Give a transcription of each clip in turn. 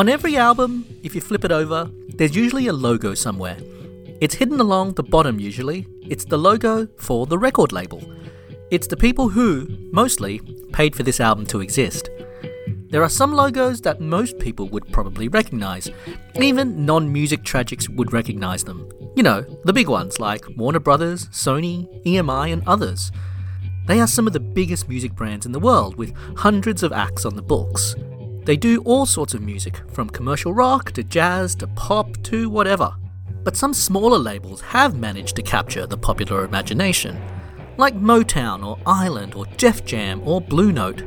On every album, if you flip it over, there's usually a logo somewhere. It's hidden along the bottom usually. It's the logo for the record label. It's the people who, mostly, paid for this album to exist. There are some logos that most people would probably recognize. Even non music tragics would recognize them. You know, the big ones like Warner Brothers, Sony, EMI, and others. They are some of the biggest music brands in the world, with hundreds of acts on the books. They do all sorts of music, from commercial rock to jazz to pop to whatever. But some smaller labels have managed to capture the popular imagination, like Motown or Island or Def Jam or Blue Note.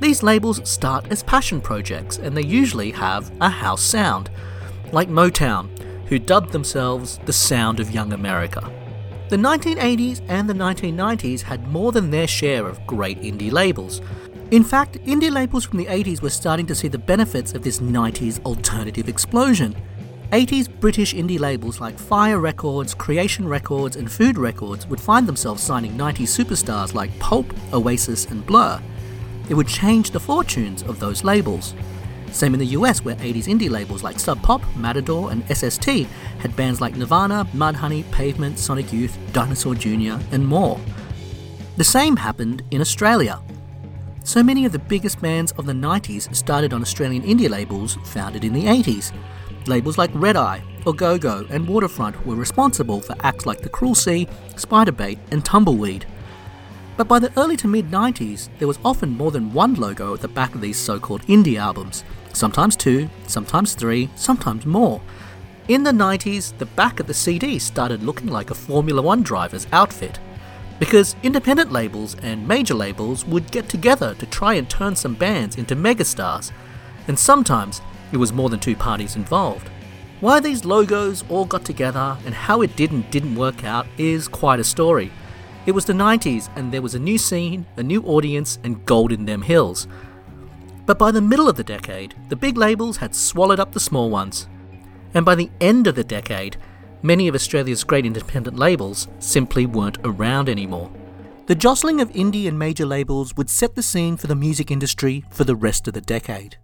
These labels start as passion projects and they usually have a house sound, like Motown, who dubbed themselves the sound of young America. The 1980s and the 1990s had more than their share of great indie labels. In fact, indie labels from the 80s were starting to see the benefits of this 90s alternative explosion. 80s British indie labels like Fire Records, Creation Records, and Food Records would find themselves signing 90s superstars like Pulp, Oasis, and Blur. It would change the fortunes of those labels. Same in the US, where 80s indie labels like Sub Pop, Matador, and SST had bands like Nirvana, Mudhoney, Pavement, Sonic Youth, Dinosaur Jr., and more. The same happened in Australia. So many of the biggest bands of the 90s started on Australian indie labels founded in the 80s. Labels like Red Eye, Go, and Waterfront were responsible for acts like The Cruel Sea, Spiderbait, and Tumbleweed. But by the early to mid 90s, there was often more than one logo at the back of these so called indie albums, sometimes two, sometimes three, sometimes more. In the 90s, the back of the CD started looking like a Formula One driver's outfit. Because independent labels and major labels would get together to try and turn some bands into megastars, and sometimes it was more than two parties involved. Why these logos all got together and how it did and didn't work out is quite a story. It was the 90s and there was a new scene, a new audience, and gold in them hills. But by the middle of the decade, the big labels had swallowed up the small ones. And by the end of the decade, many of Australia's great independent labels simply weren't around anymore. The jostling of indie and major labels would set the scene for the music industry for the rest of the decade.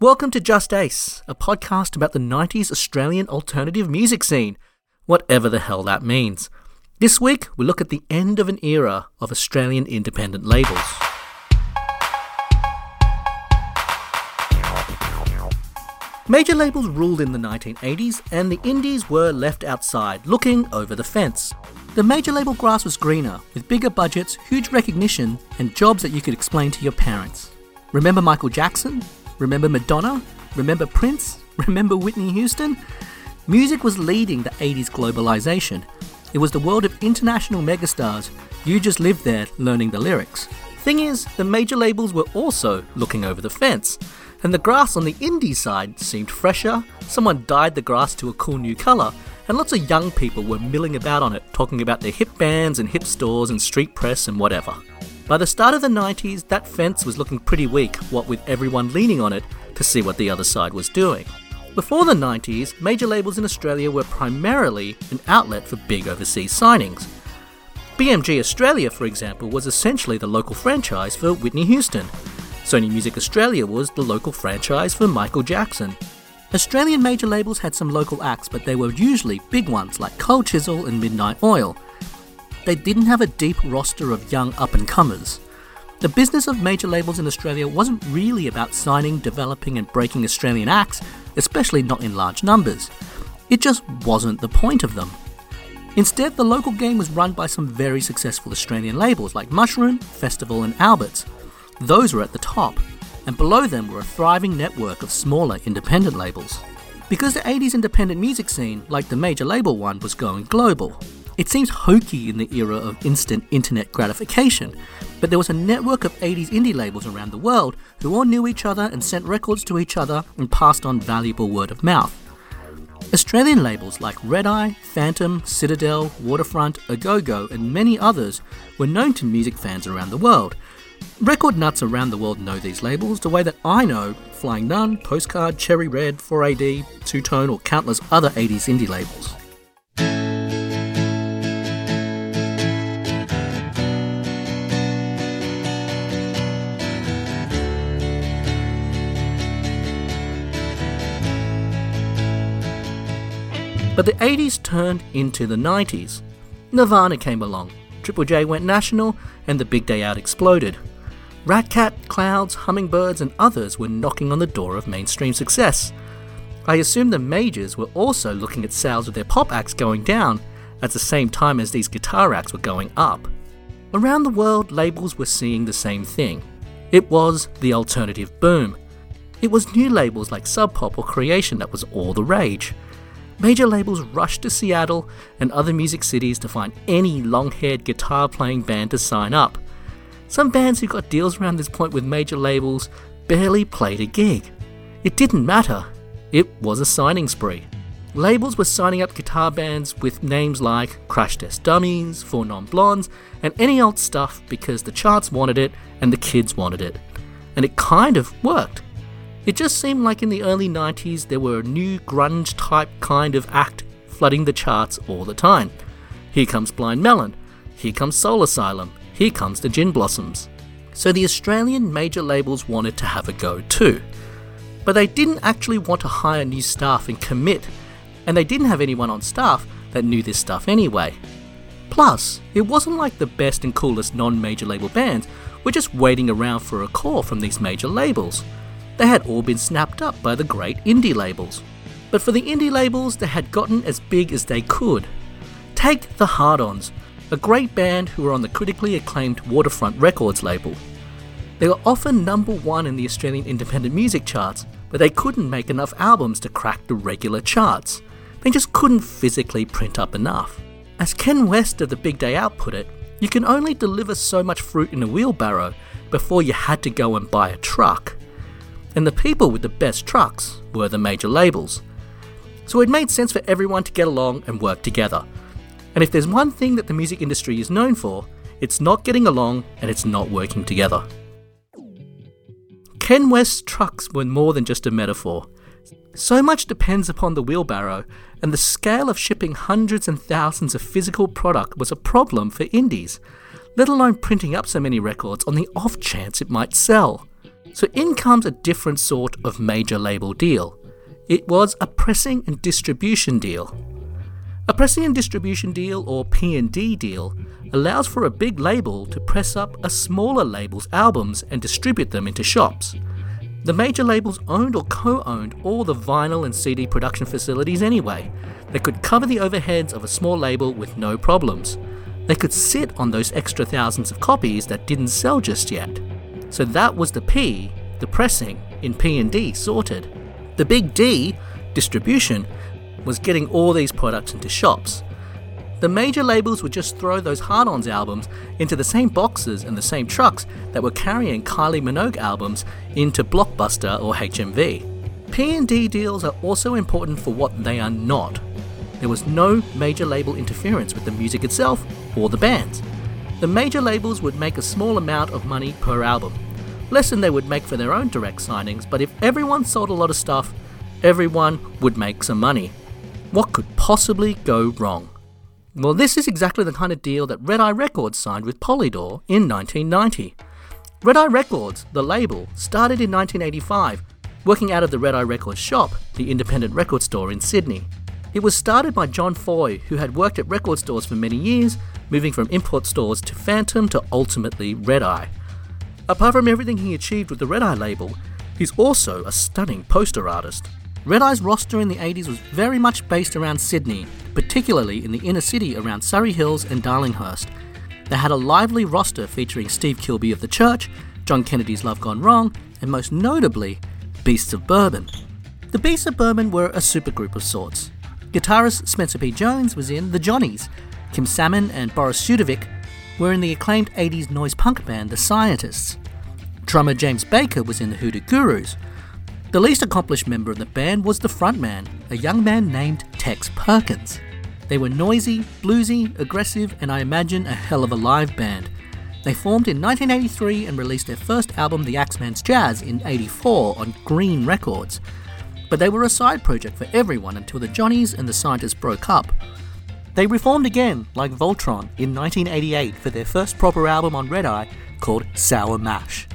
Welcome to Just Ace, a podcast about the 90s Australian alternative music scene, whatever the hell that means. This week, we look at the end of an era of Australian independent labels. Major labels ruled in the 1980s, and the indies were left outside, looking over the fence. The major label grass was greener, with bigger budgets, huge recognition, and jobs that you could explain to your parents. Remember Michael Jackson? Remember Madonna? Remember Prince? Remember Whitney Houston? Music was leading the 80s globalization. It was the world of international megastars. You just lived there learning the lyrics. Thing is, the major labels were also looking over the fence and the grass on the indie side seemed fresher, someone dyed the grass to a cool new colour, and lots of young people were milling about on it, talking about their hip bands and hip stores and street press and whatever. By the start of the 90s, that fence was looking pretty weak, what with everyone leaning on it to see what the other side was doing. Before the 90s, major labels in Australia were primarily an outlet for big overseas signings. BMG Australia, for example, was essentially the local franchise for Whitney Houston, Sony Music Australia was the local franchise for Michael Jackson. Australian major labels had some local acts, but they were usually big ones like Cold Chisel and Midnight Oil. They didn't have a deep roster of young up and comers. The business of major labels in Australia wasn't really about signing, developing, and breaking Australian acts, especially not in large numbers. It just wasn't the point of them. Instead, the local game was run by some very successful Australian labels like Mushroom, Festival, and Alberts. Those were at the top, and below them were a thriving network of smaller independent labels. Because the 80s independent music scene, like the major label one, was going global, it seems hokey in the era of instant internet gratification, but there was a network of 80s indie labels around the world who all knew each other and sent records to each other and passed on valuable word of mouth. Australian labels like Red Eye, Phantom, Citadel, Waterfront, Au Go Go, and many others were known to music fans around the world, Record nuts around the world know these labels the way that I know Flying Nun, Postcard, Cherry Red, 4AD, Two Tone, or countless other 80s indie labels. But the 80s turned into the 90s. Nirvana came along, Triple J went national, and the big day out exploded. Ratcat, Clouds, Hummingbirds, and others were knocking on the door of mainstream success. I assume the majors were also looking at sales of their pop acts going down at the same time as these guitar acts were going up. Around the world, labels were seeing the same thing. It was the alternative boom. It was new labels like Sub Pop or Creation that was all the rage. Major labels rushed to Seattle and other music cities to find any long haired guitar playing band to sign up. Some bands who got deals around this point with major labels barely played a gig. It didn't matter, it was a signing spree. Labels were signing up guitar bands with names like Crash Test Dummies, Four Non Blondes, and any old stuff because the charts wanted it and the kids wanted it. And it kind of worked. It just seemed like in the early 90s there were a new grunge type kind of act flooding the charts all the time. Here comes Blind Melon, here comes Soul Asylum, here comes the Gin Blossoms. So the Australian major labels wanted to have a go too. But they didn't actually want to hire new staff and commit, and they didn't have anyone on staff that knew this stuff anyway. Plus, it wasn't like the best and coolest non major label bands were just waiting around for a call from these major labels. They had all been snapped up by the great indie labels. But for the indie labels, they had gotten as big as they could. Take the Hard Ons, a great band who were on the critically acclaimed Waterfront Records label. They were often number one in the Australian independent music charts, but they couldn't make enough albums to crack the regular charts. They just couldn't physically print up enough. As Ken West of the Big Day Out put it, you can only deliver so much fruit in a wheelbarrow before you had to go and buy a truck and the people with the best trucks were the major labels. So it made sense for everyone to get along and work together. And if there's one thing that the music industry is known for, it's not getting along and it's not working together. Ken West's trucks were more than just a metaphor. So much depends upon the wheelbarrow, and the scale of shipping hundreds and thousands of physical product was a problem for indies, let alone printing up so many records on the off chance it might sell. So in comes a different sort of major label deal. It was a pressing and distribution deal. A pressing and distribution deal or P&D deal allows for a big label to press up a smaller label's albums and distribute them into shops. The major labels owned or co-owned all the vinyl and CD production facilities anyway. They could cover the overheads of a small label with no problems. They could sit on those extra thousands of copies that didn't sell just yet. So that was the P, the pressing, in P&D sorted. The big D, distribution, was getting all these products into shops. The major labels would just throw those hard-ons albums into the same boxes and the same trucks that were carrying Kylie Minogue albums into Blockbuster or HMV. P&D deals are also important for what they are not. There was no major label interference with the music itself or the bands. The major labels would make a small amount of money per album, less than they would make for their own direct signings, but if everyone sold a lot of stuff, everyone would make some money. What could possibly go wrong? Well, this is exactly the kind of deal that Red Eye Records signed with Polydor in 1990. Red Eye Records, the label, started in 1985, working out of the Red Eye Records shop, the independent record store in Sydney. It was started by John Foy, who had worked at record stores for many years, moving from import stores to Phantom to ultimately Red Eye. Apart from everything he achieved with the Red Eye label, he's also a stunning poster artist. Red Eye's roster in the 80s was very much based around Sydney, particularly in the inner city around Surry Hills and Darlinghurst. They had a lively roster featuring Steve Kilbey of The Church, John Kennedy's Love Gone Wrong, and most notably, Beasts of Bourbon. The Beasts of Bourbon were a supergroup of sorts. Guitarist Spencer P. Jones was in The Johnnies. Kim Salmon and Boris Sujdovic were in the acclaimed 80s noise punk band The Scientists. Drummer James Baker was in the Hoodoo Gurus. The least accomplished member of the band was the frontman, a young man named Tex Perkins. They were noisy, bluesy, aggressive, and I imagine a hell of a live band. They formed in 1983 and released their first album, The Axeman's Jazz, in 84 on Green Records. But they were a side project for everyone until the Johnnies and the Scientists broke up. They reformed again, like Voltron, in 1988 for their first proper album on Red Eye called Sour Mash.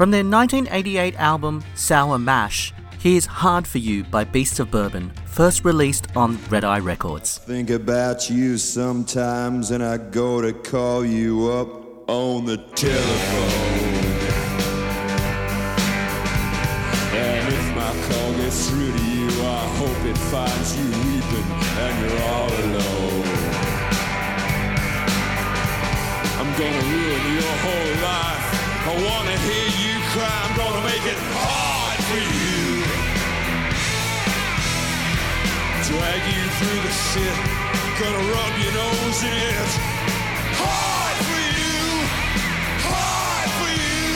From their 1988 album Sour Mash, here's Hard for You by Beasts of Bourbon, first released on Red Eye Records. Think about you sometimes, and I go to call you up on the telephone. And if my call gets through to you, I hope it finds you weeping and you're all alone. I'm gonna ruin your whole life. I wanna hear you cry. I'm gonna make it hard for you. Drag you through the shit. Gonna rub your nose in it. Hard for you. Hard for you.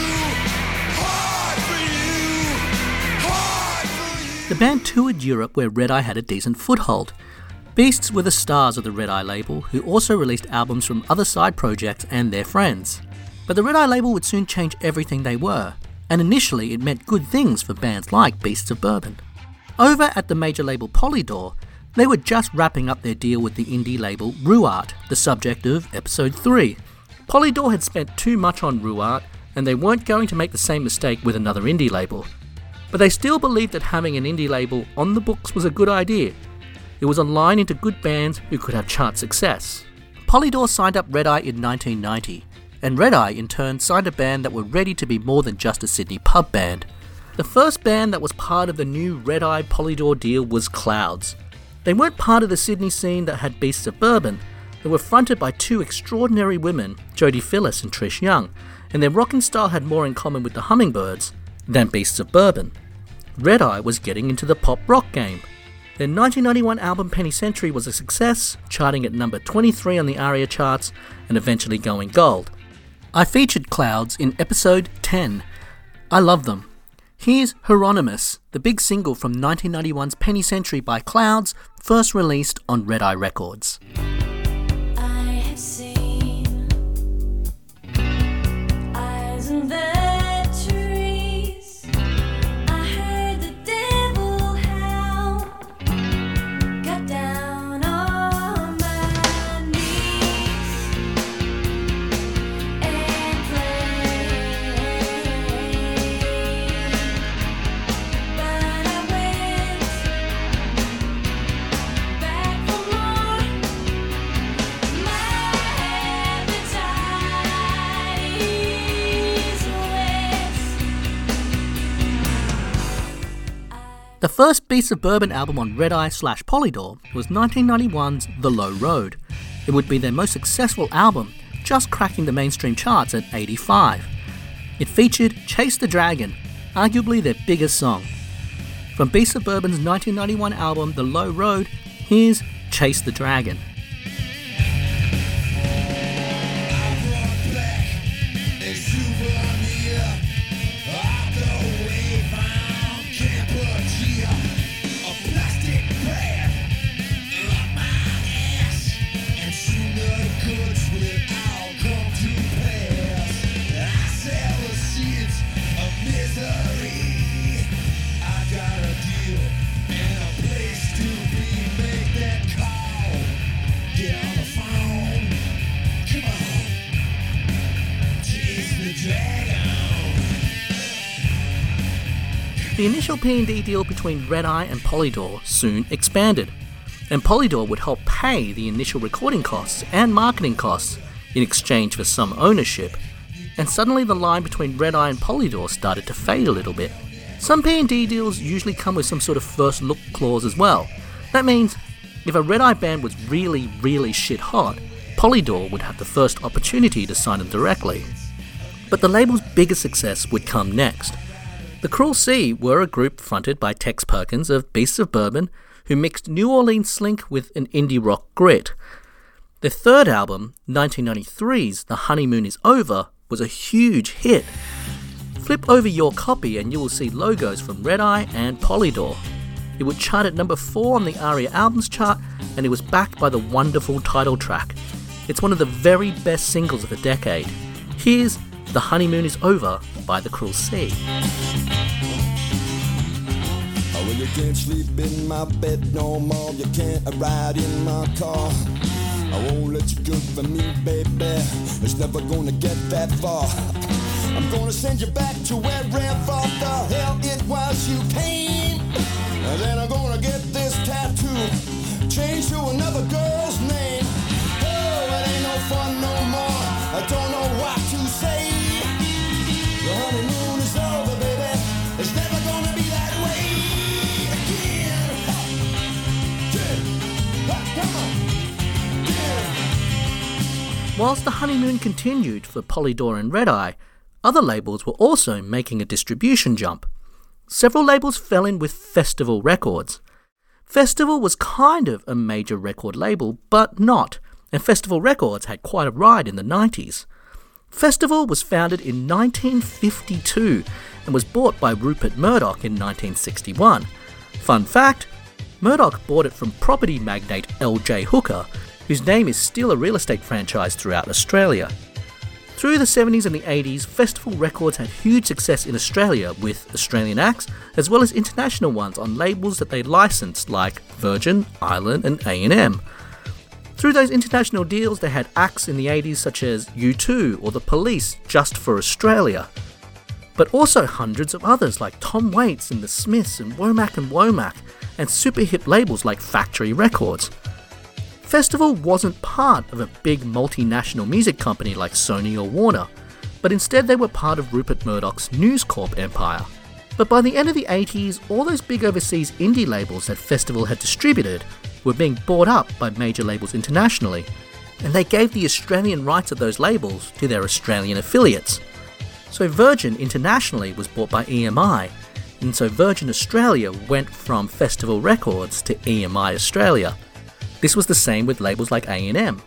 Hard for you. Hard for you. The band toured Europe where Red Eye had a decent foothold. Beasts were the stars of the Red Eye label, who also released albums from other side projects and their friends. But the Red Eye label would soon change everything they were, and initially it meant good things for bands like Beasts of Bourbon. Over at the major label Polydor, they were just wrapping up their deal with the indie label rooArt, the subject of episode 3. Polydor had spent too much on rooArt, and they weren't going to make the same mistake with another indie label. But they still believed that having an indie label on the books was a good idea. It was a line into good bands who could have chart success. Polydor signed up Red Eye in 1990, and Red Eye in turn signed a band that were ready to be more than just a Sydney pub band. The first band that was part of the new Red Eye Polydor deal was Clouds. They weren't part of the Sydney scene that had Beasts of Bourbon. They were fronted by two extraordinary women, Jodi Phillis and Trish Young, and their rocking style had more in common with the Hummingbirds than Beasts of Bourbon. Red Eye was getting into the pop rock game. Their 1991 album Penny Century was a success, charting at number 23 on the ARIA charts and eventually going gold. I featured Clouds in episode 10. I love them. Here's Hieronymus, the big single from 1991's Penny Century by Clouds, first released on Red Eye Records. The first Beasts of Bourbon album on Red Eye slash Polydor was 1991's The Low Road. It would be their most successful album, just cracking the mainstream charts at 85. It featured Chase the Dragon, arguably their biggest song. From Beasts of Bourbon's 1991 album The Low Road, here's Chase the Dragon. The initial P&D deal between Red Eye and Polydor soon expanded, and Polydor would help pay the initial recording costs and marketing costs in exchange for some ownership. And suddenly the line between Red Eye and Polydor started to fade a little bit. Some P&D deals usually come with some sort of first look clause as well. That means if a Red Eye band was really, really shit hot, Polydor would have the first opportunity to sign them directly. But the label's biggest success would come next. The Cruel Sea were a group fronted by Tex Perkins of Beasts of Bourbon, who mixed New Orleans slink with an indie rock grit. Their third album, 1993's The Honeymoon Is Over, was a huge hit. Flip over your copy and you will see logos from Red Eye and Polydor. It would chart at number 4 on the ARIA albums chart and it was backed by the wonderful title track. It's one of the very best singles of the decade. Here's The Honeymoon Is Over by the Cruel Sea. Oh, well, you can't sleep in my bed no more. You can't ride in my car. I won't let you for me, baby. It's never gonna get that far. I'm gonna send you back to the hell it was you came. And then I'm gonna get this tattoo to another girl's name. Oh, it ain't no fun Whilst the honeymoon continued for Polydor and Red Eye, other labels were also making a distribution jump. Several labels fell in with Festival Records. Festival was kind of a major record label, but not, and Festival Records had quite a ride in the 90s. Festival was founded in 1952 and was bought by Rupert Murdoch in 1961. Fun fact Murdoch bought it from property magnate L.J. Hooker, whose name is still a real estate franchise throughout Australia. Through the 70s and the 80s, Festival Records had huge success in Australia with Australian acts as well as international ones on labels that they licensed like Virgin, Island and A&M. Through those international deals, they had acts in the 80s such as U2 or The Police just for Australia. But also hundreds of others like Tom Waits and The Smiths and Womack and Womack, and super hip labels like Factory Records. Festival wasn't part of a big multinational music company like Sony or Warner, but instead they were part of Rupert Murdoch's News Corp empire. But by the end of the 80s, all those big overseas indie labels that Festival had distributed were being bought up by major labels internationally, and they gave the Australian rights of those labels to their Australian affiliates. So Virgin internationally was bought by EMI, and so Virgin Australia went from Festival Records to EMI Australia. This was the same with labels like A&M.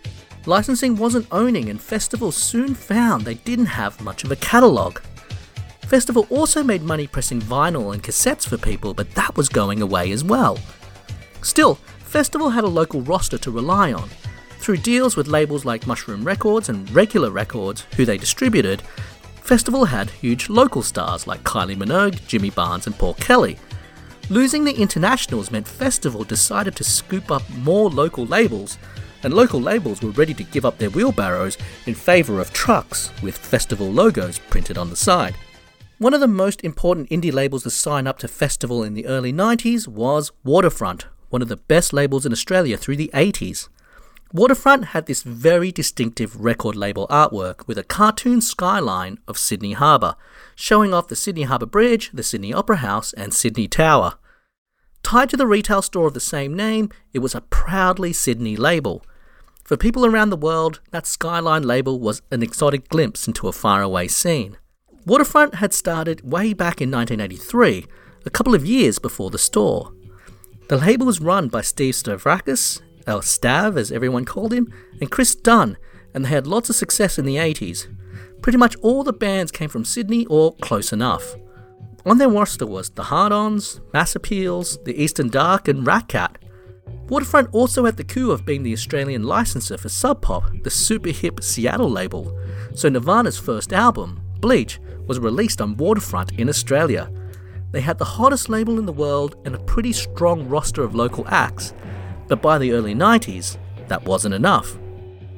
Licensing wasn't owning and Festival soon found they didn't have much of a catalogue. Festival also made money pressing vinyl and cassettes for people, but that was going away as well. Still, Festival had a local roster to rely on. Through deals with labels like Mushroom Records and Regular Records, who they distributed, Festival had huge local stars like Kylie Minogue, Jimmy Barnes, and Paul Kelly. Losing the internationals meant Festival decided to scoop up more local labels, and local labels were ready to give up their wheelbarrows in favour of trucks with Festival logos printed on the side. One of the most important indie labels to sign up to Festival in the early 90s was Waterfront, one of the best labels in Australia through the 80s. Waterfront had this very distinctive record label artwork with a cartoon skyline of Sydney Harbour, showing off the Sydney Harbour Bridge, the Sydney Opera House, and Sydney Tower. Tied to the retail store of the same name, it was a proudly Sydney label. For people around the world, that skyline label was an exotic glimpse into a faraway scene. Waterfront had started way back in 1983, a couple of years before the store. The label was run by Steve Stavrakis, or Stav as everyone called him, and Chris Dunn, and they had lots of success in the 80s. Pretty much all the bands came from Sydney or close enough. On their roster was The Hard Ons, Mass Appeals, The Eastern Dark, and Ratcat. Waterfront also had the coup of being the Australian licensor for Sub Pop, the super hip Seattle label, so Nirvana's first album, Bleach, was released on Waterfront in Australia. They had the hottest label in the world and a pretty strong roster of local acts, but by the early 90s, that wasn't enough.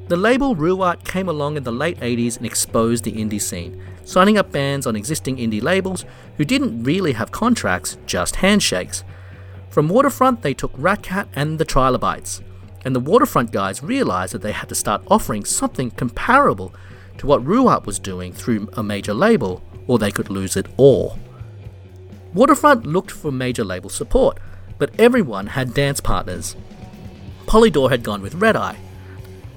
The label rooArt came along in the late 80s and exposed the indie scene, signing up bands on existing indie labels who didn't really have contracts, just handshakes. From Waterfront, they took Ratcat and the Trilobites, and the Waterfront guys realized that they had to start offering something comparable to what rooArt was doing through a major label, or they could lose it all. Waterfront looked for major label support, but everyone had dance partners. Polydor had gone with Red Eye.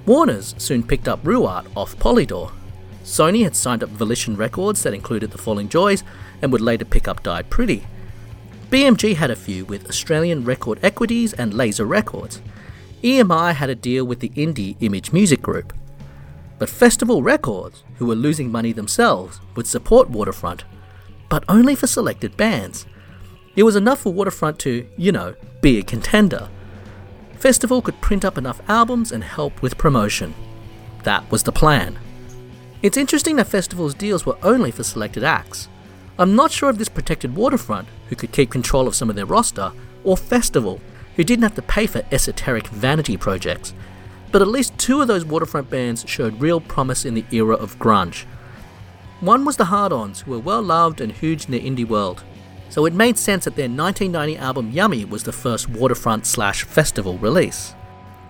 Warner's soon picked up rooArt off Polydor. Sony had signed up Volition Records that included The Falling Joys and would later pick up Died Pretty. BMG had a few with Australian Record Equities and Laser Records. EMI had a deal with the indie Image Music Group. But Festival Records, who were losing money themselves, would support Waterfront, but only for selected bands. It was enough for Waterfront to, you know, be a contender. Festival could print up enough albums and help with promotion. That was the plan. It's interesting that Festival's deals were only for selected acts. I'm not sure if this protected Waterfront, who could keep control of some of their roster, or Festival, who didn't have to pay for esoteric vanity projects. But at least two of those Waterfront bands showed real promise in the era of grunge. One was the Hard Ons, who were well loved and huge in the indie world. So it made sense that their 1990 album Yummy was the first Waterfront slash festival release.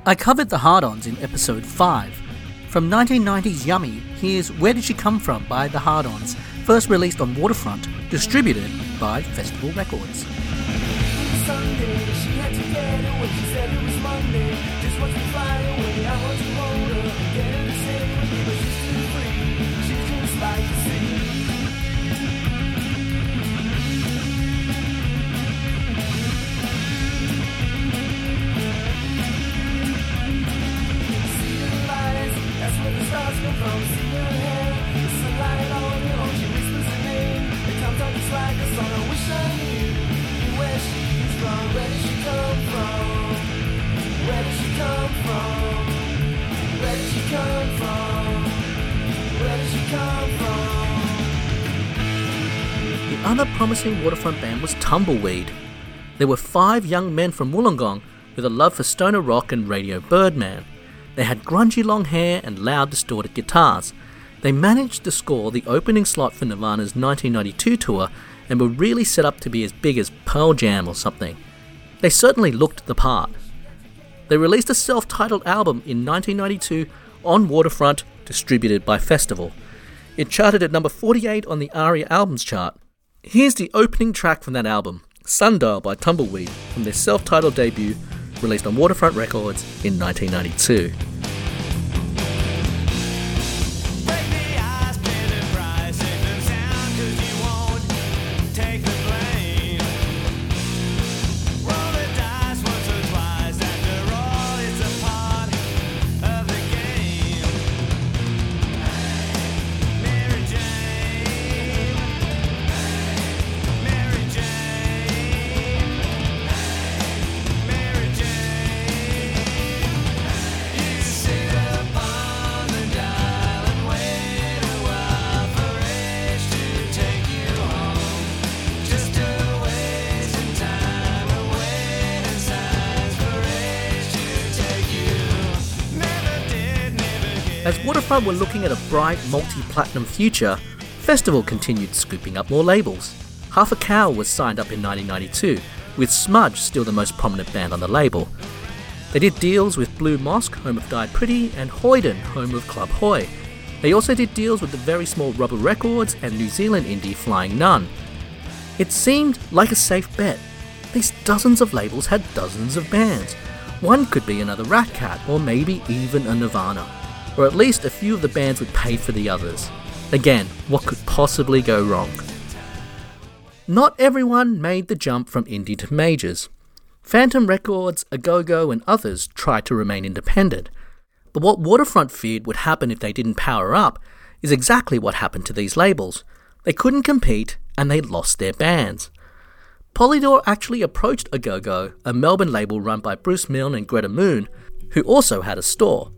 I covered the Hard Ons in episode 5. From 1990's Yummy, here's Where Did She Come From by the Hard Ons, first released on Waterfront, distributed by Festival Records. Promising waterfront band was Tumbleweed. There were five young men from Wollongong with a love for stoner rock and Radio Birdman. They had grungy long hair and loud distorted guitars. They managed to score the opening slot for Nirvana's 1992 tour and were really set up to be as big as Pearl Jam or something. They certainly looked the part. They released a self titled album in 1992 on Waterfront, distributed by Festival. It charted at number 48 on the ARIA albums chart. Here's the opening track from that album Sundial by Tumbleweed from their self titled debut, released on Waterfront Records in 1992. Waterfront were looking at a bright multi platinum future, Festival continued scooping up more labels. Half a Cow was signed up in 1992, with Smudge still the most prominent band on the label. They did deals with Blue Mosque, home of Died Pretty, and Hoyden, home of Club Hoy. They also did deals with the very small Rubber Records and New Zealand indie Flying Nun. It seemed like a safe bet. These dozens of labels had dozens of bands. One could be another Ratcat, or maybe even a Nirvana. Or at least a few of the bands would pay for the others. Again, what could possibly go wrong? Not everyone made the jump from indie to majors. Phantom Records, Au Go Go, and others tried to remain independent. But what Waterfront feared would happen if they didn't power up is exactly what happened to these labels. They couldn't compete and they lost their bands. Polydor actually approached Au Go Go, a Melbourne label run by Bruce Milne and Greta Moon, who also had a store.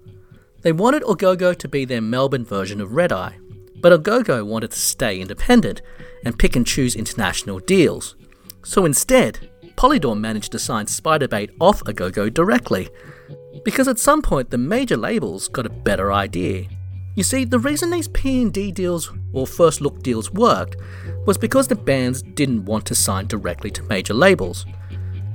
They wanted Au Go Go to be their Melbourne version of Red Eye, but Au Go Go wanted to stay independent and pick and choose international deals. So instead, Polydor managed to sign Spiderbait off Au Go Go directly, because at some point the major labels got a better idea. You see, the reason these P&D deals or first look deals worked was because the bands didn't want to sign directly to major labels.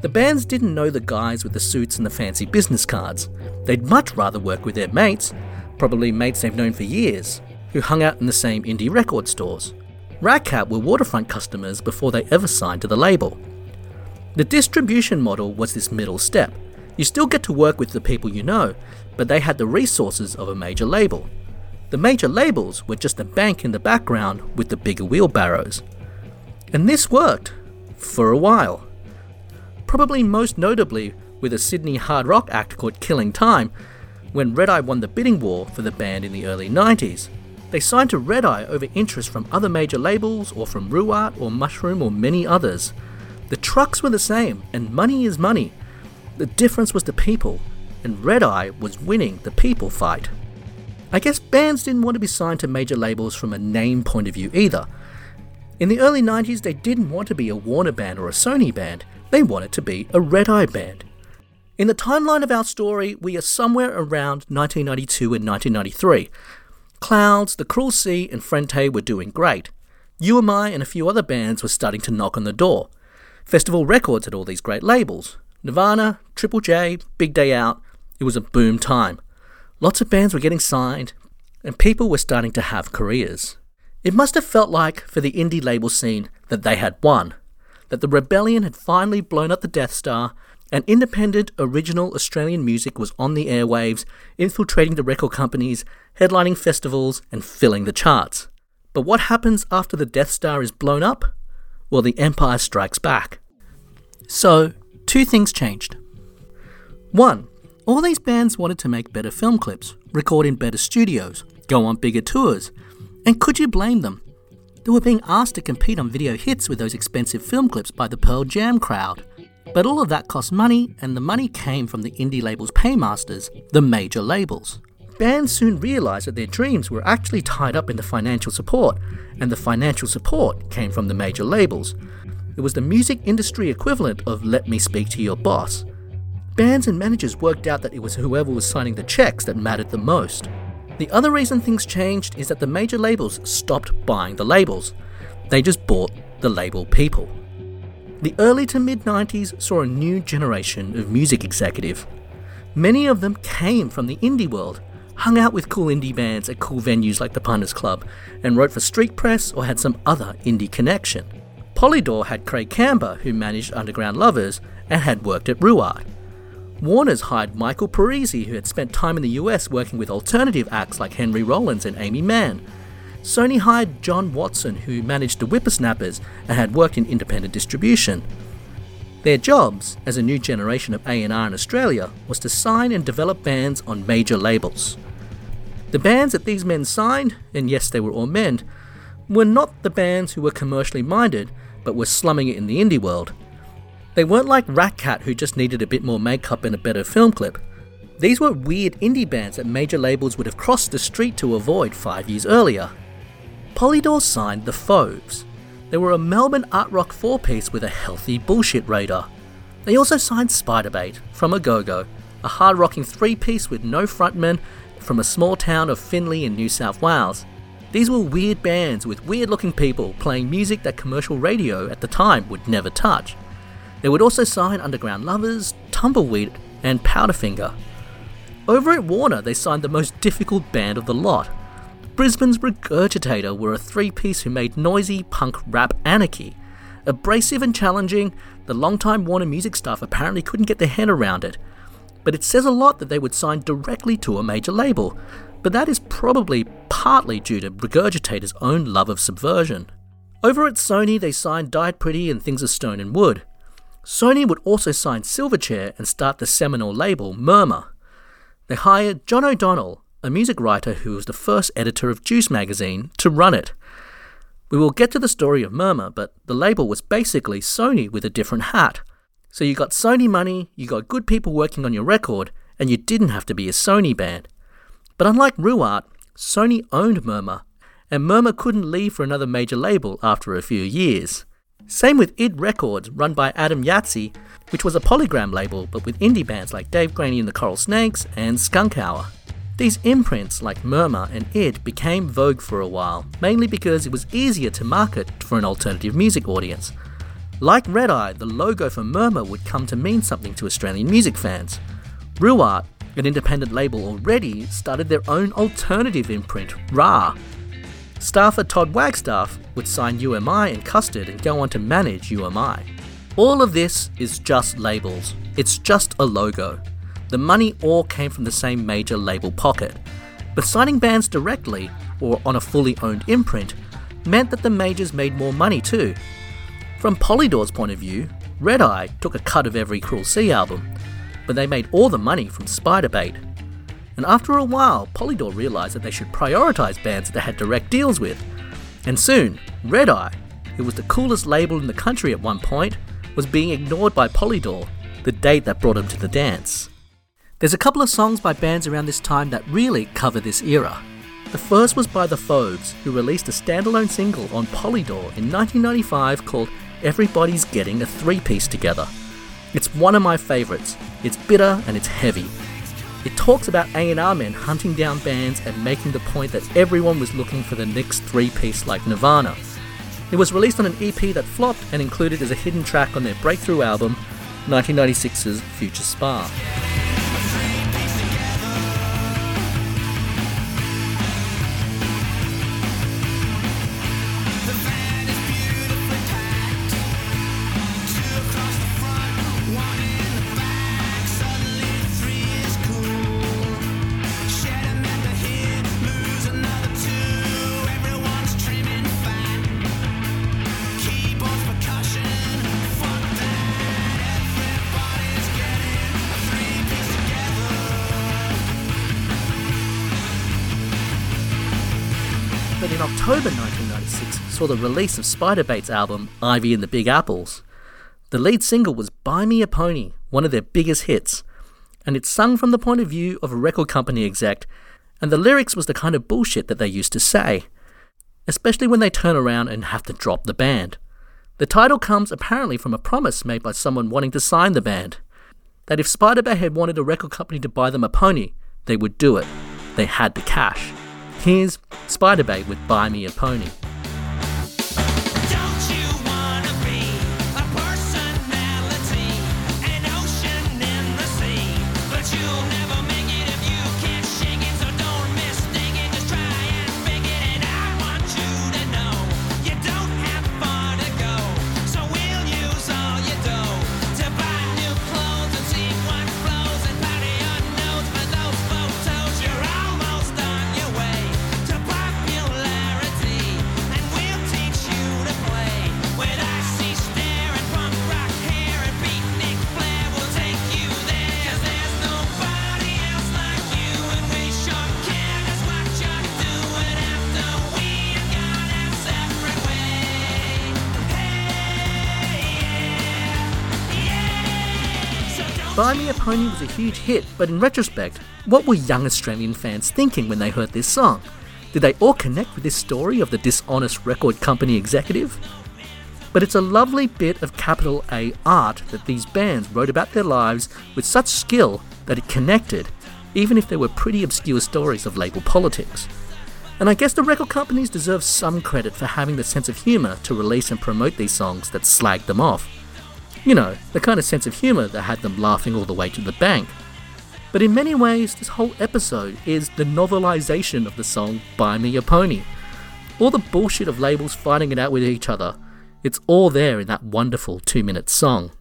The bands didn't know the guys with the suits and the fancy business cards. They'd much rather work with their mates, probably mates they've known for years, who hung out in the same indie record stores. Ratcat were waterfront customers before they ever signed to the label. The distribution model was this middle step. You still get to work with the people you know, but they had the resources of a major label. The major labels were just a bank in the background with the bigger wheelbarrows. And this worked for a while. Probably most notably with a Sydney hard rock act called Killing Time, when Red Eye won the bidding war for the band in the early 90s. They signed to Red Eye over interest from other major labels or from rooArt or Mushroom or many others. The trucks were the same, and money is money. The difference was the people, and Red Eye was winning the people fight. I guess bands didn't want to be signed to major labels from a name point of view either. In the early 90s, they didn't want to be a Warner band or a Sony band, they wanted to be a Red Eye band. In the timeline of our story, we are somewhere around 1992 and 1993. Clouds, The Cruel Sea, and Frente were doing great. You Am I and a few other bands were starting to knock on the door. Festival Records had all these great labels Nirvana, Triple J, Big Day Out. It was a boom time. Lots of bands were getting signed, and people were starting to have careers. It must have felt like, for the indie label scene, that they had won, that the rebellion had finally blown up the Death Star, and independent, original Australian music was on the airwaves, infiltrating the record companies, headlining festivals, and filling the charts. But what happens after the Death Star is blown up? Well, the Empire strikes back. So, two things changed. One, all these bands wanted to make better film clips, record in better studios, go on bigger tours. And could you blame them? They were being asked to compete on video hits with those expensive film clips by the Pearl Jam crowd. But all of that cost money, and the money came from the indie labels' paymasters, the major labels. Bands soon realised that their dreams were actually tied up in the financial support, and the financial support came from the major labels. It was the music industry equivalent of let me speak to your boss. Bands and managers worked out that it was whoever was signing the checks that mattered the most. The other reason things changed is that the major labels stopped buying the labels. They just bought the label people. The early to mid 90s saw a new generation of music executive. Many of them came from the indie world, hung out with cool indie bands at cool venues like the Punters Club, and wrote for Street Press or had some other indie connection. Polydor had Craig Camber, who managed Underground Lovers and had worked at rooArt. Warner's hired Michael Parisi, who had spent time in the US working with alternative acts like Henry Rollins and Aimee Mann. Sony hired John Watson, who managed the Whippersnappers and had worked in independent distribution. Their jobs, as a new generation of A&R in Australia, was to sign and develop bands on major labels. The bands that these men signed, and yes, they were all men, were not the bands who were commercially minded, but were slumming it in the indie world. They weren't like Ratcat, who just needed a bit more makeup and a better film clip. These were weird indie bands that major labels would have crossed the street to avoid five years earlier. Polydor signed the Fauves. They were a Melbourne art rock four piece with a healthy bullshit radar. They also signed Spiderbait from Au Go Go, a hard rocking three piece with no frontman from a small town of Finley in New South Wales. These were weird bands with weird looking people playing music that commercial radio at the time would never touch. They would also sign Underground Lovers, Tumbleweed, and Powderfinger. Over at Warner, they signed the most difficult band of the lot. Brisbane's Regurgitator were a three piece who made noisy punk rap anarchy. Abrasive and challenging, the longtime Warner music staff apparently couldn't get their head around it. But it says a lot that they would sign directly to a major label, but that is probably partly due to Regurgitator's own love of subversion. Over at Sony, they signed Died Pretty and Things of Stone and Wood. Sony would also sign Silverchair and start the seminal label Murmur. They hired John O'Donnell, a music writer who was the first editor of Juice magazine, to run it. We will get to the story of Murmur, but the label was basically Sony with a different hat. So you got Sony money, you got good people working on your record, and you didn't have to be a Sony band. But unlike rooArt, Sony owned Murmur, and Murmur couldn't leave for another major label after a few years. Same with id Records, run by Adam Yatzy, which was a polygram label but with indie bands like Dave Graney and the Coral Snakes and Skunk Hour. These imprints like Murmur and id became vogue for a while, mainly because it was easier to market for an alternative music audience. Like Red Eye, the logo for Murmur would come to mean something to Australian music fans. rooArt, an independent label already, started their own alternative imprint, Ra. Staffer Todd Wagstaff would sign You Am I and Custard and go on to manage You Am I. All of this is just labels, it's just a logo. The money all came from the same major label pocket. But signing bands directly, or on a fully owned imprint, meant that the majors made more money too. From Polydor's point of view, Red Eye took a cut of every Cruel Sea album, but they made all the money from Spiderbait. And after a while, Polydor realised that they should prioritise bands that they had direct deals with. And soon, Red Eye, who was the coolest label in the country at one point, was being ignored by Polydor, the date that brought him to the dance. There's a couple of songs by bands around this time that really cover this era. The first was by the Fauves, who released a standalone single on Polydor in 1995 called Everybody's Getting a Three Piece Together. It's one of my favourites. It's bitter and it's heavy. It talks about A&R men hunting down bands and making the point that everyone was looking for the next three-piece like Nirvana. It was released on an EP that flopped and included as a hidden track on their breakthrough album, 1996's Future Spa. In October 1996 saw the release of Spiderbait's album Ivy and the Big Apples. The lead single was Buy Me a Pony, one of their biggest hits, and it's sung from the point of view of a record company exec, and the lyrics was the kind of bullshit that they used to say, especially when they turn around and have to drop the band. The title comes apparently from a promise made by someone wanting to sign the band that if Spiderbait had wanted a record company to buy them a pony, they would do it. They had the cash. Here's Spiderbait with Buy Me a Pony. Buy Me a Pony was a huge hit, but in retrospect, what were young Australian fans thinking when they heard this song? Did they all connect with this story of the dishonest record company executive? But it's a lovely bit of capital A art that these bands wrote about their lives with such skill that it connected, even if they were pretty obscure stories of label politics. And I guess the record companies deserve some credit for having the sense of humour to release and promote these songs that slagged them off. You know, the kind of sense of humour that had them laughing all the way to the bank. But in many ways, this whole episode is the novelisation of the song Buy Me a Pony. All the bullshit of labels fighting it out with each other, it's all there in that wonderful two minute song.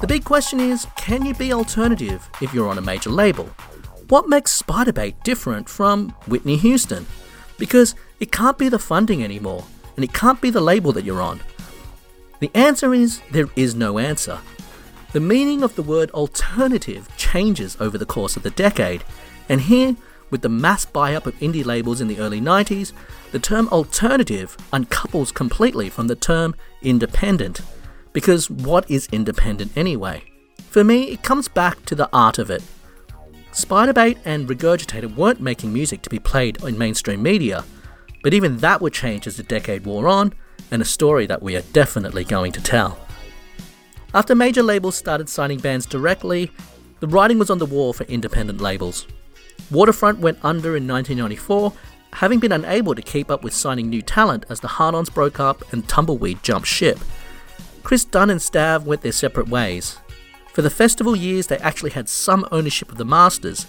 The big question is can you be alternative if you're on a major label? What makes Spiderbait different from Whitney Houston? Because it can't be the funding anymore, and it can't be the label that you're on. The answer is there is no answer. The meaning of the word alternative changes over the course of the decade, and here, with the mass buy up of indie labels in the early 90s, the term alternative uncouples completely from the term independent. Because what is independent anyway? For me, it comes back to the art of it. Spiderbait and Regurgitator weren't making music to be played in mainstream media, but even that would change as the decade wore on, and a story that we are definitely going to tell. After major labels started signing bands directly, the writing was on the wall for independent labels. Waterfront went under in 1994, having been unable to keep up with signing new talent as the Hard Ons broke up and Tumbleweed jumped ship. Chris Dunn and Stav went their separate ways. For the festival years, they actually had some ownership of the masters,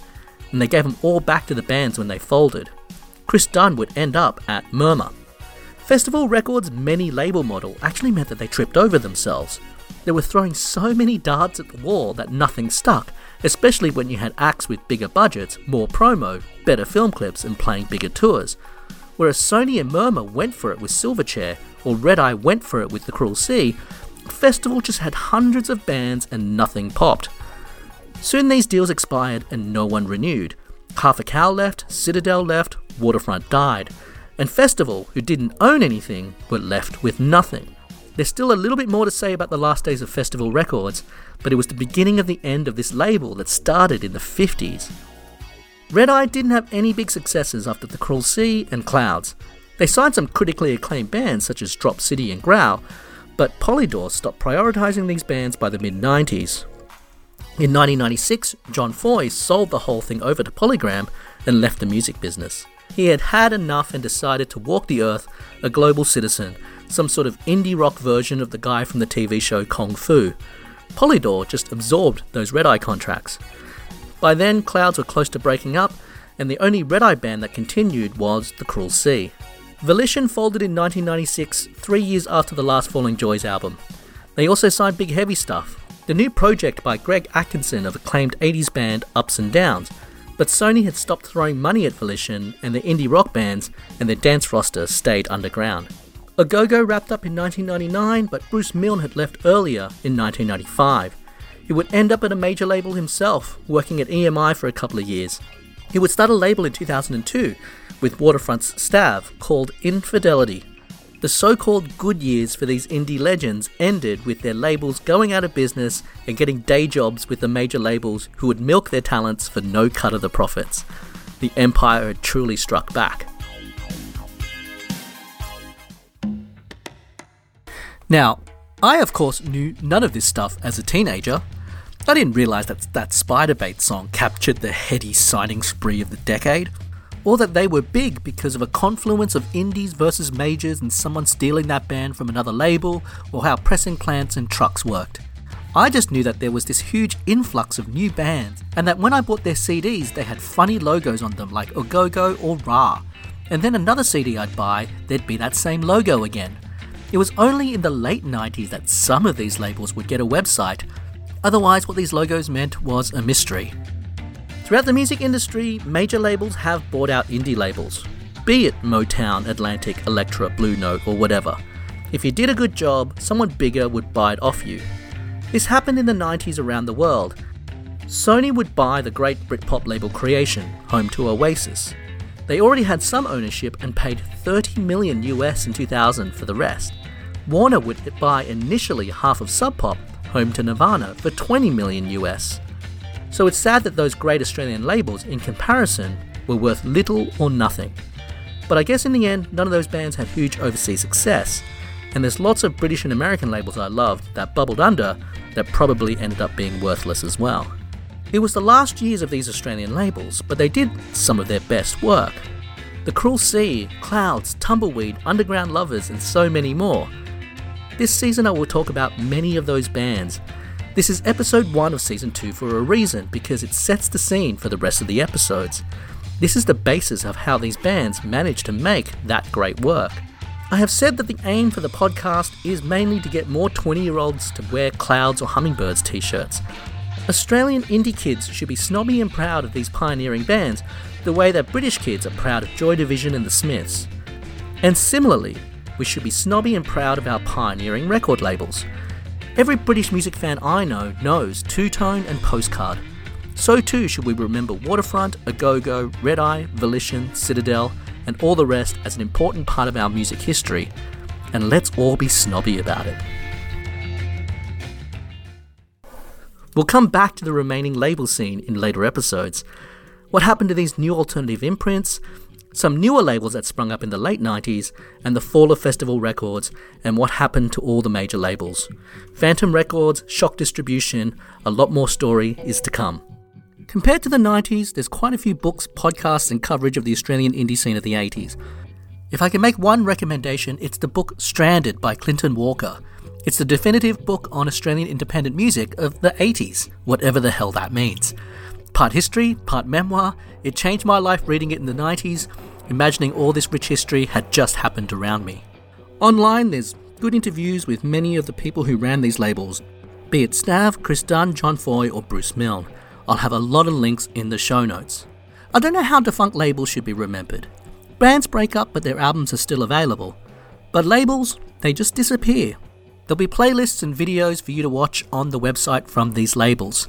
and they gave them all back to the bands when they folded. Chris Dunn would end up at Murmur. Festival Records' many label model actually meant that they tripped over themselves. They were throwing so many darts at the wall that nothing stuck, especially when you had acts with bigger budgets, more promo, better film clips, and playing bigger tours. Whereas Sony and Murmur went for it with Silverchair, or Red Eye went for it with The Cruel Sea, Festival just had hundreds of bands and nothing popped. Soon these deals expired and no one renewed. Half a Cow left, Citadel left, Waterfront died, and Festival, who didn't own anything, were left with nothing. There's still a little bit more to say about the last days of Festival Records, but it was the beginning of the end of this label that started in the 50s. Red Eye didn't have any big successes after The Cruel Sea and Clouds. They signed some critically acclaimed bands such as Drop City and Growl, but Polydor stopped prioritizing these bands by the mid 90s. In 1996, John Foy sold the whole thing over to Polygram and left the music business. He had had enough and decided to walk the earth a global citizen, some sort of indie rock version of the guy from the TV show Kung Fu. Polydor just absorbed those Red Eye contracts. By then, Clouds were close to breaking up, and the only Red Eye band that continued was The Cruel Sea. Volition folded in 1996, three years after the last Falling Joys album. They also signed Big Heavy Stuff, the new project by Greg Atkinson of acclaimed 80s band Ups and Downs, but Sony had stopped throwing money at Volition and the indie rock bands, and their dance roster stayed underground. Au Go Go wrapped up in 1999, but Bruce Milne had left earlier in 1995. He would end up at a major label himself, working at EMI for a couple of years. He would start a label in 2002 with Waterfront's Stav called Infidelity. The so called good years for these indie legends ended with their labels going out of business and getting day jobs with the major labels who would milk their talents for no cut of the profits. The empire had truly struck back. Now, I of course knew none of this stuff as a teenager. I didn't realise that that Spiderbait song captured the heady signing spree of the decade, or that they were big because of a confluence of indies versus majors and someone stealing that band from another label, or how pressing plants and trucks worked. I just knew that there was this huge influx of new bands, and that when I bought their CDs, they had funny logos on them like Au Go Go or Ra. And then another CD I'd buy, there'd be that same logo again. It was only in the late 90s that some of these labels would get a website, otherwise, what these logos meant was a mystery. Throughout the music industry, major labels have bought out indie labels, be it Motown, Atlantic, Elektra, Blue Note, or whatever. If you did a good job, someone bigger would buy it off you. This happened in the 90s around the world. Sony would buy the great Britpop label Creation, home to Oasis. They already had some ownership and paid 30 million US in 2000 for the rest. Warner would buy initially half of Sub Pop, home to Nirvana, for 20 million US. So it's sad that those great Australian labels, in comparison, were worth little or nothing. But I guess in the end, none of those bands had huge overseas success, and there's lots of British and American labels I loved that bubbled under that probably ended up being worthless as well. It was the last years of these Australian labels, but they did some of their best work. The Cruel Sea, Clouds, Tumbleweed, Underground Lovers, and so many more. This season I will talk about many of those bands. This is episode 1 of season 2 for a reason because it sets the scene for the rest of the episodes. This is the basis of how these bands managed to make that great work. I have said that the aim for the podcast is mainly to get more 20 year olds to wear Clouds or Hummingbirds t shirts. Australian indie kids should be snobby and proud of these pioneering bands, the way that British kids are proud of Joy Division and the Smiths. And similarly, we should be snobby and proud of our pioneering record labels. Every British music fan I know knows Two Tone and Postcard. So too should we remember Waterfront, Au Go Go, Red Eye, Volition, Citadel, and all the rest as an important part of our music history. And let's all be snobby about it. We'll come back to the remaining label scene in later episodes. What happened to these new alternative imprints, some newer labels that sprung up in the late 90s, and the fall of Festival Records, and what happened to all the major labels. Phantom Records, Shock Distribution, a lot more story is to come. Compared to the 90s, there's quite a few books, podcasts, and coverage of the Australian indie scene of the 80s. If I can make one recommendation, it's the book Stranded by Clinton Walker. It's the definitive book on Australian independent music of the 80s, whatever the hell that means. Part history, part memoir, it changed my life reading it in the 90s, imagining all this rich history had just happened around me. Online, there's good interviews with many of the people who ran these labels, be it Stav, Chris Dunn, John Foy, or Bruce Milne. I'll have a lot of links in the show notes. I don't know how defunct labels should be remembered. Bands break up, but their albums are still available. But labels, they just disappear. There'll be playlists and videos for you to watch on the website from these labels.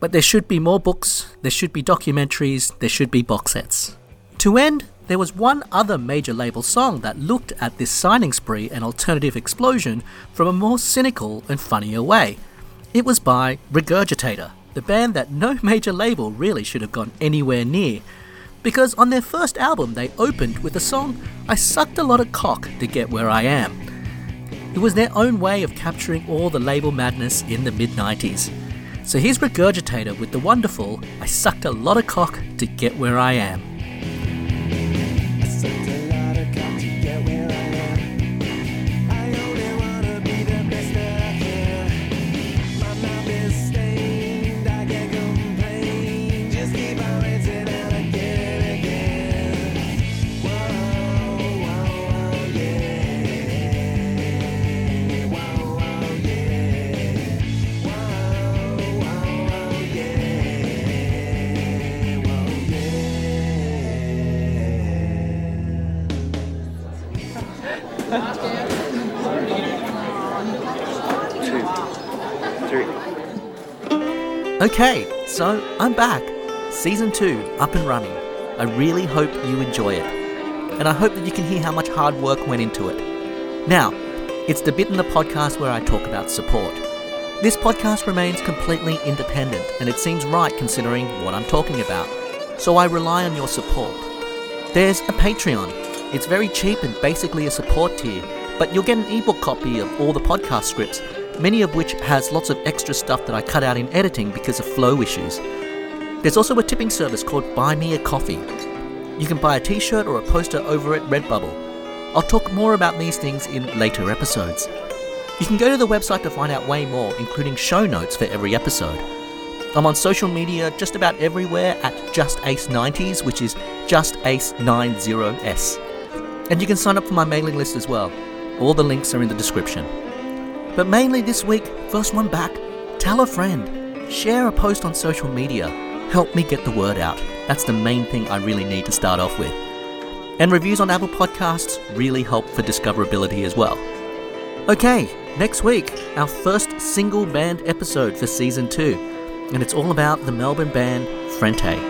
But there should be more books, there should be documentaries, there should be box sets. To end, there was one other major label song that looked at this signing spree and alternative explosion from a more cynical and funnier way. It was by Regurgitator, the band that no major label really should have gone anywhere near. Because on their first album, they opened with the song I Sucked a Lot of Cock to Get Where I Am. It was their own way of capturing all the label madness in the mid 90s. So here's Regurgitator with the wonderful I Sucked a Lot of Cock to Get Where I Am. So I'm back. Season 2 up and running. I really hope you enjoy it. And I hope that you can hear how much hard work went into it. Now, it's the bit in the podcast where I talk about support. This podcast remains completely independent, and it seems right considering what I'm talking about. So I rely on your support. There's a Patreon. It's very cheap and basically a support tier, but you'll get an ebook copy of all the podcast scripts, many of which has lots of extra stuff that I cut out in editing because of flow issues. There's also a tipping service called Buy Me a Coffee. You can buy a t shirt or a poster over at Redbubble. I'll talk more about these things in later episodes. You can go to the website to find out way more, including show notes for every episode. I'm on social media just about everywhere at JustAce90s, which is JustAce90s. And you can sign up for my mailing list as well. All the links are in the description. But mainly this week, first one back, tell a friend, share a post on social media, help me get the word out. That's the main thing I really need to start off with. And reviews on Apple Podcasts really help for discoverability as well. Okay, next week, our first single band episode for season 2, and it's all about the Melbourne band Frente.